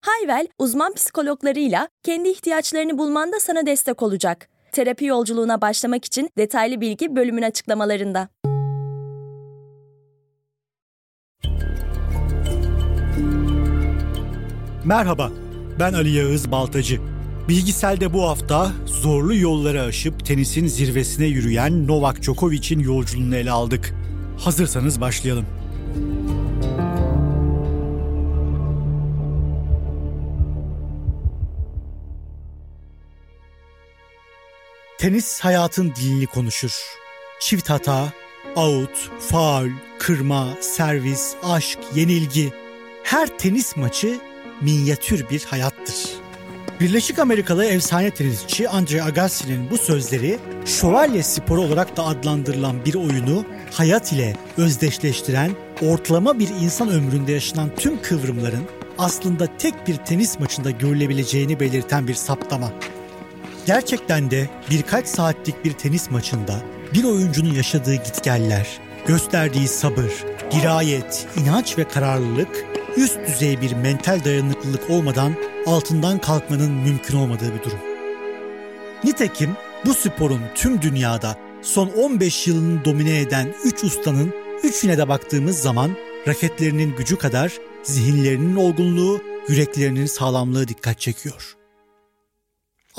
Hayvel, uzman psikologlarıyla kendi ihtiyaçlarını bulmanda sana destek olacak. Terapi yolculuğuna başlamak için detaylı bilgi bölümün açıklamalarında. Merhaba, ben Ali Yağız Baltacı. Bilgisel'de bu hafta zorlu yolları aşıp tenisin zirvesine yürüyen Novak Djokovic'in yolculuğunu ele aldık. Hazırsanız başlayalım. Tenis hayatın dilini konuşur. Çift hata, out, faul, kırma, servis, aşk, yenilgi. Her tenis maçı minyatür bir hayattır. Birleşik Amerikalı efsane tenisçi Andre Agassi'nin bu sözleri şövalye sporu olarak da adlandırılan bir oyunu hayat ile özdeşleştiren ortalama bir insan ömründe yaşanan tüm kıvrımların aslında tek bir tenis maçında görülebileceğini belirten bir saptama. Gerçekten de birkaç saatlik bir tenis maçında bir oyuncunun yaşadığı gitgeller, gösterdiği sabır, dirayet, inanç ve kararlılık üst düzey bir mental dayanıklılık olmadan altından kalkmanın mümkün olmadığı bir durum. Nitekim bu sporun tüm dünyada son 15 yılını domine eden 3 ustanın üçüne de baktığımız zaman raketlerinin gücü kadar zihinlerinin olgunluğu, yüreklerinin sağlamlığı dikkat çekiyor.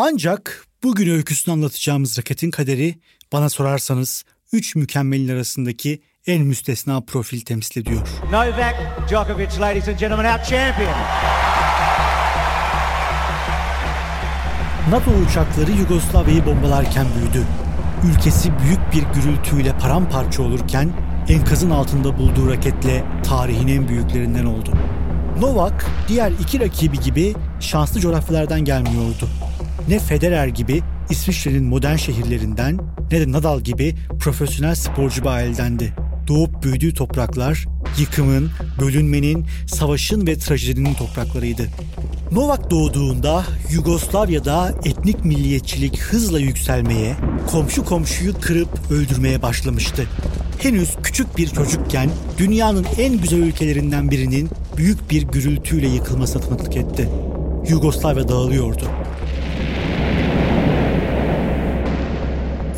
Ancak bugün öyküsünü anlatacağımız raketin kaderi bana sorarsanız üç mükemmelin arasındaki en müstesna profil temsil ediyor. Novak Djokovic, ladies and gentlemen, our champion. NATO uçakları Yugoslavya'yı bombalarken büyüdü. Ülkesi büyük bir gürültüyle paramparça olurken enkazın altında bulduğu raketle tarihin en büyüklerinden oldu. Novak diğer iki rakibi gibi şanslı coğrafyalardan gelmiyordu. Ne Federer gibi İsviçre'nin modern şehirlerinden ne de Nadal gibi profesyonel sporcu bir ailedendi. Doğup büyüdüğü topraklar yıkımın, bölünmenin, savaşın ve trajedinin topraklarıydı. Novak doğduğunda Yugoslavya'da etnik milliyetçilik hızla yükselmeye, komşu komşuyu kırıp öldürmeye başlamıştı. Henüz küçük bir çocukken dünyanın en güzel ülkelerinden birinin büyük bir gürültüyle yıkılmasına tanıklık etti. Yugoslavya dağılıyordu.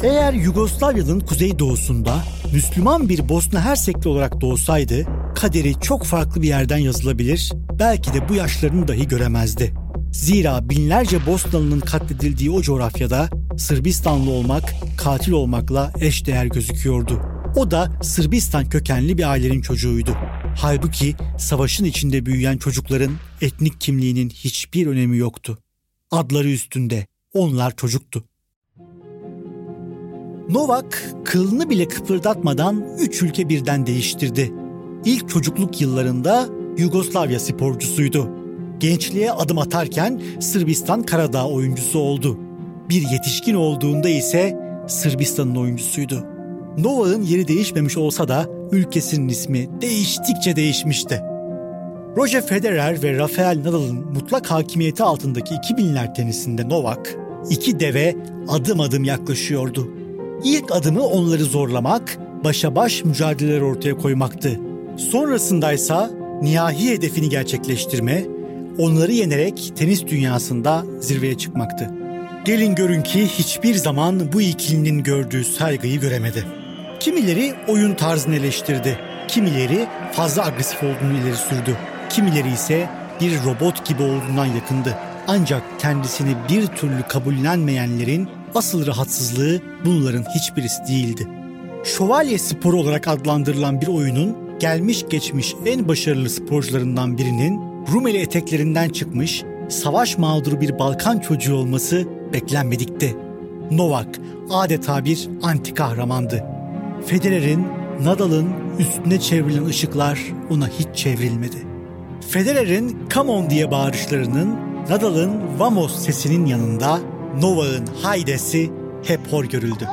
Eğer Yugoslavya'nın kuzeydoğusunda Müslüman bir Bosna Hersekli olarak doğsaydı kaderi çok farklı bir yerden yazılabilir, belki de bu yaşlarını dahi göremezdi. Zira binlerce Bosnalı'nın katledildiği o coğrafyada Sırbistanlı olmak katil olmakla eşdeğer gözüküyordu. O da Sırbistan kökenli bir ailenin çocuğuydu. Halbuki savaşın içinde büyüyen çocukların etnik kimliğinin hiçbir önemi yoktu. Adları üstünde, onlar çocuktu. Novak kılını bile kıpırdatmadan üç ülke birden değiştirdi. İlk çocukluk yıllarında Yugoslavya sporcusuydu. Gençliğe adım atarken Sırbistan Karadağ oyuncusu oldu. Bir yetişkin olduğunda ise Sırbistan'ın oyuncusuydu. Novak'ın yeri değişmemiş olsa da ülkesinin ismi değiştikçe değişmişti. Roger Federer ve Rafael Nadal'ın mutlak hakimiyeti altındaki 2000'ler tenisinde Novak iki deve adım adım yaklaşıyordu. İlk adımı onları zorlamak, başa baş mücadeleler ortaya koymaktı. Sonrasındaysa nihai hedefini gerçekleştirme, onları yenerek tenis dünyasında zirveye çıkmaktı. Gelin görün ki hiçbir zaman bu ikilinin gördüğü saygıyı göremedi. Kimileri oyun tarzını eleştirdi, kimileri fazla agresif olduğunu ileri sürdü, kimileri ise bir robot gibi olduğundan yakındı. Ancak kendisini bir türlü kabullenmeyenlerin asıl rahatsızlığı bunların hiçbirisi değildi. Şövalye sporu olarak adlandırılan bir oyunun gelmiş geçmiş en başarılı sporcularından birinin Rumeli eteklerinden çıkmış, savaş mağduru bir Balkan çocuğu olması beklenmedikti. Novak adeta bir anti kahramandı. Federer'in, Nadal'ın üstüne çevrilen ışıklar ona hiç çevrilmedi. Federer'in come on diye bağırışlarının, Nadal'ın vamos sesinin yanında Novak'ın haydesi hep hor görüldü.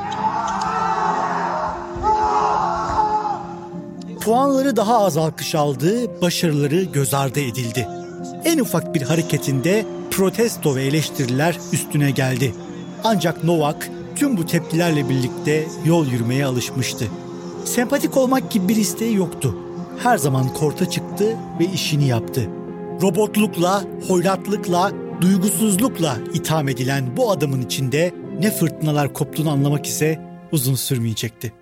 Puanları daha az alkış aldı, başarıları göz ardı edildi. En ufak bir hareketinde protesto ve eleştiriler üstüne geldi. Ancak Novak tüm bu tepkilerle birlikte yol yürümeye alışmıştı. Sempatik olmak gibi bir isteği yoktu. Her zaman korta çıktı ve işini yaptı. Robotlukla, hoyratlıkla, duygusuzlukla itham edilen bu adamın içinde ne fırtınalar koptuğunu anlamak ise uzun sürmeyecekti.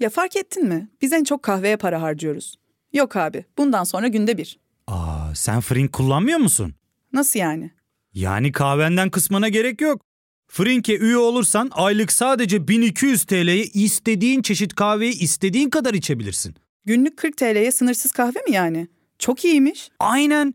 Ya fark ettin mi? Biz en çok kahveye para harcıyoruz. Yok abi, bundan sonra günde bir. Aa, sen Frink kullanmıyor musun? Nasıl yani? Yani kahvenden kısmına gerek yok. Frink'e üye olursan aylık sadece 1200 TL'ye istediğin çeşit kahveyi istediğin kadar içebilirsin. Günlük 40 TL'ye sınırsız kahve mi yani? Çok iyiymiş. Aynen.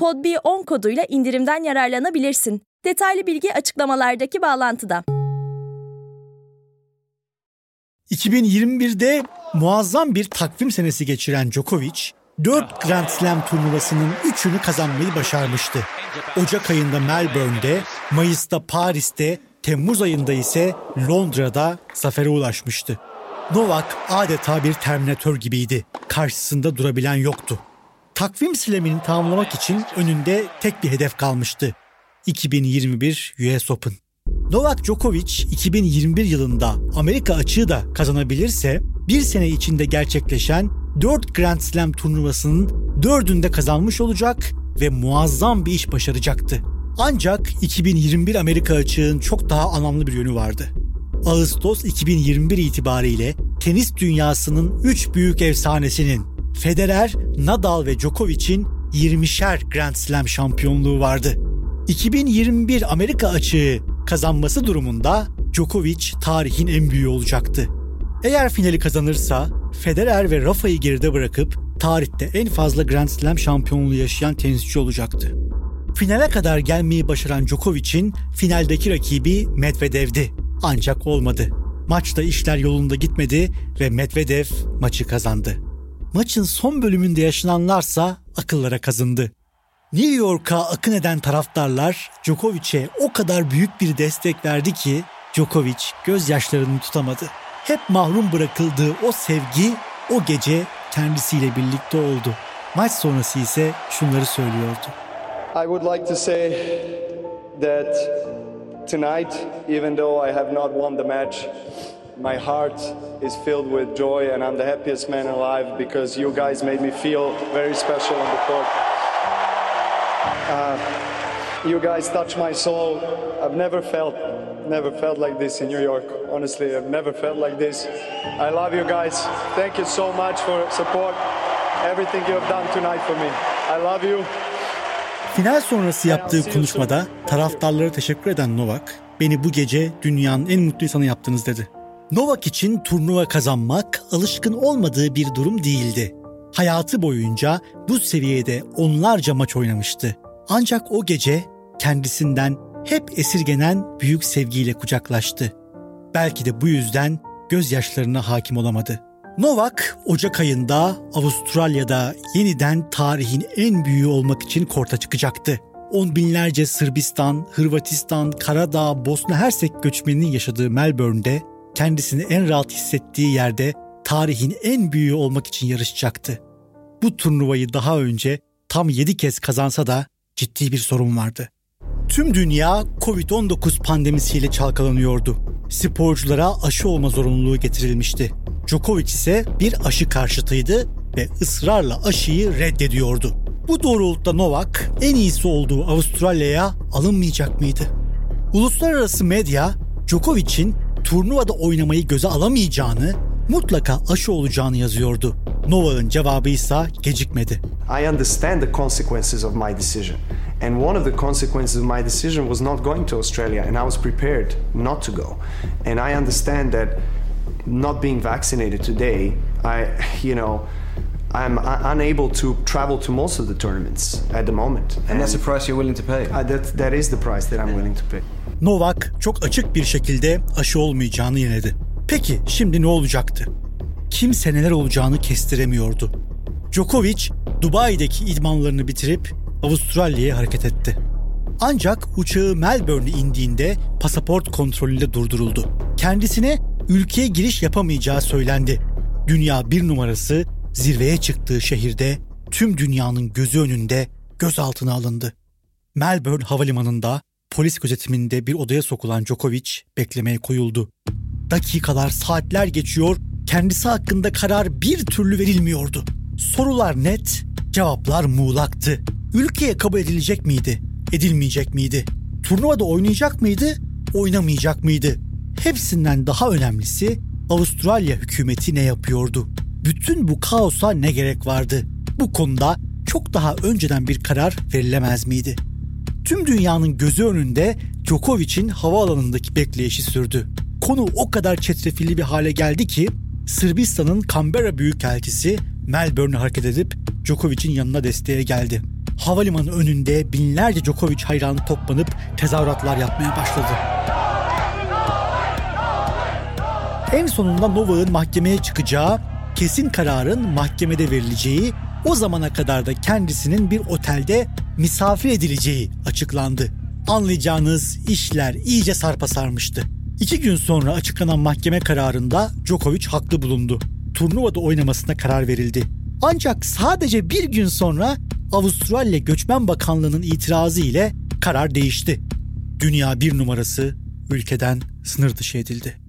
PodB10 koduyla indirimden yararlanabilirsin. Detaylı bilgi açıklamalardaki bağlantıda. 2021'de muazzam bir takvim senesi geçiren Djokovic, 4 Grand Slam turnuvasının 3'ünü kazanmayı başarmıştı. Ocak ayında Melbourne'de, Mayıs'ta Paris'te, Temmuz ayında ise Londra'da zafere ulaşmıştı. Novak adeta bir terminatör gibiydi. Karşısında durabilen yoktu. Takvim silemini tamamlamak için önünde tek bir hedef kalmıştı. 2021 US Open. Novak Djokovic 2021 yılında Amerika açığı da kazanabilirse bir sene içinde gerçekleşen 4 Grand Slam turnuvasının 4'ünde kazanmış olacak ve muazzam bir iş başaracaktı. Ancak 2021 Amerika açığın çok daha anlamlı bir yönü vardı. Ağustos 2021 itibariyle tenis dünyasının 3 büyük efsanesinin Federer, Nadal ve Djokovic'in 20'şer Grand Slam şampiyonluğu vardı. 2021 Amerika açığı kazanması durumunda Djokovic tarihin en büyüğü olacaktı. Eğer finali kazanırsa Federer ve Rafa'yı geride bırakıp tarihte en fazla Grand Slam şampiyonluğu yaşayan tenisçi olacaktı. Finale kadar gelmeyi başaran Djokovic'in finaldeki rakibi Medvedev'di. Ancak olmadı. Maçta işler yolunda gitmedi ve Medvedev maçı kazandı. Maçın son bölümünde yaşananlarsa akıllara kazındı. New York'a akın eden taraftarlar Djokovic'e o kadar büyük bir destek verdi ki Djokovic gözyaşlarını tutamadı. Hep mahrum bırakıldığı o sevgi o gece kendisiyle birlikte oldu. Maç sonrası ise şunları söylüyordu. I would like to say that tonight, even though I have not won the match, my heart is filled with joy and I'm the happiest man alive because you guys made me feel very special on the court. Uh, you guys touch my soul. I've never felt, never felt like this in New York. Honestly, I've never felt like this. I love you guys. Thank you so much for support. Everything you have done tonight for me. I love you. Final sonrası yaptığı konuşmada taraftarlara teşekkür eden Novak, beni bu gece dünyanın en mutlu insanı yaptınız dedi. Novak için turnuva kazanmak alışkın olmadığı bir durum değildi. Hayatı boyunca bu seviyede onlarca maç oynamıştı. Ancak o gece kendisinden hep esirgenen büyük sevgiyle kucaklaştı. Belki de bu yüzden gözyaşlarına hakim olamadı. Novak Ocak ayında Avustralya'da yeniden tarihin en büyüğü olmak için korta çıkacaktı. On binlerce Sırbistan, Hırvatistan, Karadağ, Bosna Hersek göçmeninin yaşadığı Melbourne'de kendisini en rahat hissettiği yerde tarihin en büyüğü olmak için yarışacaktı. Bu turnuvayı daha önce tam 7 kez kazansa da ciddi bir sorun vardı. Tüm dünya Covid-19 pandemisiyle çalkalanıyordu. Sporculara aşı olma zorunluluğu getirilmişti. Djokovic ise bir aşı karşıtıydı ve ısrarla aşıyı reddediyordu. Bu doğrultuda Novak en iyisi olduğu Avustralya'ya alınmayacak mıydı? Uluslararası medya Djokovic'in turnuvada oynamayı göze alamayacağını mutlaka aşı olacağını yazıyordu. Novak'ın cevabı ise gecikmedi. I understand the consequences of my decision. And one of the consequences of my decision was not going to Australia, and I was prepared not to go. And I understand that not being vaccinated today, I, you know, I'm unable to travel to most of the tournaments at the moment. And, and that's the price you're willing to pay. Uh, that, that is the price that I'm willing to pay. Novak çok açık bir şekilde aşı olmayacağını yeniledi. Peki şimdi ne olacaktı? Kimse neler olacağını kestiremiyordu. Djokovic, Dubai'deki idmanlarını bitirip Avustralya'ya hareket etti. Ancak uçağı Melbourne'e indiğinde pasaport kontrolünde durduruldu. Kendisine ülkeye giriş yapamayacağı söylendi. Dünya bir numarası zirveye çıktığı şehirde tüm dünyanın gözü önünde gözaltına alındı. Melbourne Havalimanı'nda polis gözetiminde bir odaya sokulan Djokovic beklemeye koyuldu. Dakikalar, saatler geçiyor, kendisi hakkında karar bir türlü verilmiyordu. Sorular net, cevaplar muğlaktı. Ülkeye kabul edilecek miydi? Edilmeyecek miydi? Turnuvada oynayacak mıydı? Oynamayacak mıydı? Hepsinden daha önemlisi Avustralya hükümeti ne yapıyordu? Bütün bu kaosa ne gerek vardı? Bu konuda çok daha önceden bir karar verilemez miydi? Tüm dünyanın gözü önünde Djokovic'in havaalanındaki bekleyişi sürdü. Konu o kadar çetrefilli bir hale geldi ki Sırbistan'ın Canberra Büyükelçisi Melbourne'e hareket edip Djokovic'in yanına desteğe geldi. Havalimanı önünde binlerce Djokovic hayranı toplanıp tezahüratlar yapmaya başladı. En sonunda Novak'ın mahkemeye çıkacağı, kesin kararın mahkemede verileceği, o zamana kadar da kendisinin bir otelde misafir edileceği açıklandı. Anlayacağınız işler iyice sarpa sarmıştı. İki gün sonra açıklanan mahkeme kararında Djokovic haklı bulundu. Turnuvada oynamasına karar verildi. Ancak sadece bir gün sonra Avustralya Göçmen Bakanlığı'nın itirazı ile karar değişti. Dünya bir numarası ülkeden sınır dışı edildi.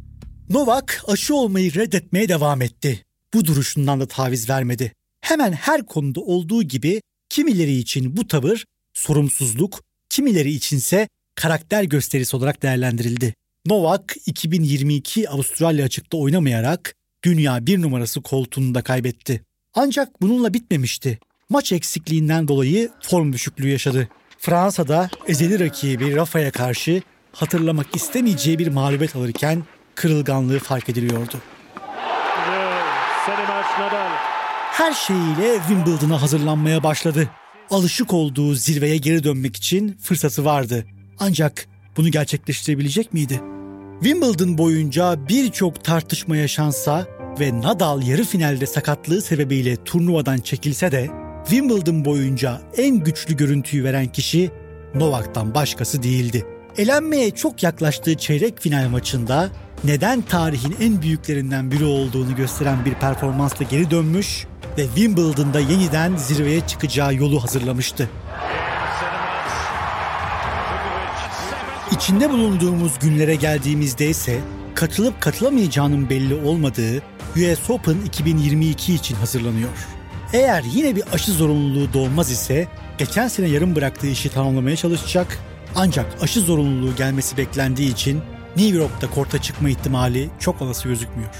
Novak aşı olmayı reddetmeye devam etti. Bu duruşundan da taviz vermedi. Hemen her konuda olduğu gibi kimileri için bu tavır sorumsuzluk, kimileri içinse karakter gösterisi olarak değerlendirildi. Novak 2022 Avustralya açıkta oynamayarak dünya bir numarası koltuğunu da kaybetti. Ancak bununla bitmemişti. Maç eksikliğinden dolayı form düşüklüğü yaşadı. Fransa'da ezeli rakibi Rafa'ya karşı hatırlamak istemeyeceği bir mağlubiyet alırken kırılganlığı fark ediliyordu. Her şeyiyle Wimbledon'a hazırlanmaya başladı. Alışık olduğu zirveye geri dönmek için fırsatı vardı. Ancak bunu gerçekleştirebilecek miydi? Wimbledon boyunca birçok tartışma yaşansa ve Nadal yarı finalde sakatlığı sebebiyle turnuvadan çekilse de Wimbledon boyunca en güçlü görüntüyü veren kişi Novak'tan başkası değildi. Elenmeye çok yaklaştığı çeyrek final maçında neden tarihin en büyüklerinden biri olduğunu gösteren bir performansla geri dönmüş ve Wimbledon'da yeniden zirveye çıkacağı yolu hazırlamıştı. İçinde bulunduğumuz günlere geldiğimizde ise katılıp katılamayacağının belli olmadığı US Open 2022 için hazırlanıyor. Eğer yine bir aşı zorunluluğu doğmaz ise geçen sene yarım bıraktığı işi tamamlamaya çalışacak ancak aşı zorunluluğu gelmesi beklendiği için New York'ta korta çıkma ihtimali çok olası gözükmüyor.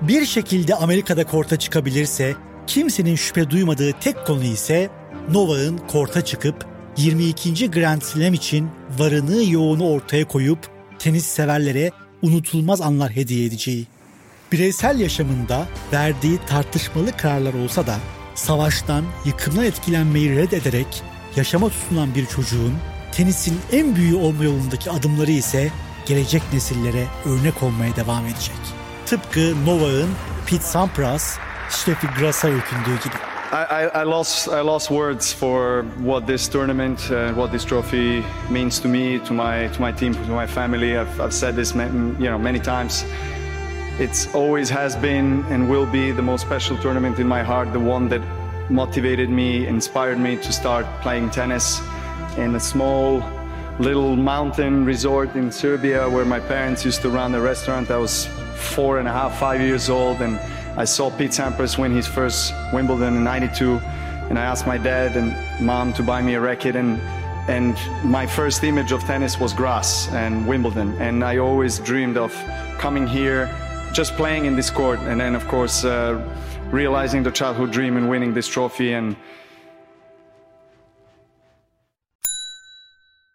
Bir şekilde Amerika'da korta çıkabilirse kimsenin şüphe duymadığı tek konu ise Novak'ın korta çıkıp 22. Grand Slam için varını yoğunu ortaya koyup tenis severlere unutulmaz anlar hediye edeceği. Bireysel yaşamında verdiği tartışmalı kararlar olsa da savaştan, yıkımdan etkilenmeyi reddederek yaşama tutunan bir çocuğun tenisin en büyüğü olma yolundaki adımları ise gelecek nesillere örnek olmaya devam edecek. Tıpkı Novak'ın Pete Sampras, Steffi öykündüğü gibi. I, I, lost I lost words for what this tournament, uh, what this trophy means to me, to my to my team, to my family. I've, I've said this you know many times. It's always has been and will be the most special tournament in my heart. The one that motivated me, inspired me to start playing tennis in a small little mountain resort in Serbia where my parents used to run a restaurant. I was four and a half, five years old and I saw Pete Sampras win his first Wimbledon in 92 and I asked my dad and mom to buy me a racket and and my first image of tennis was grass and Wimbledon and I always dreamed of coming here just playing in this court, and then of course uh, realizing the childhood dream and winning this trophy and.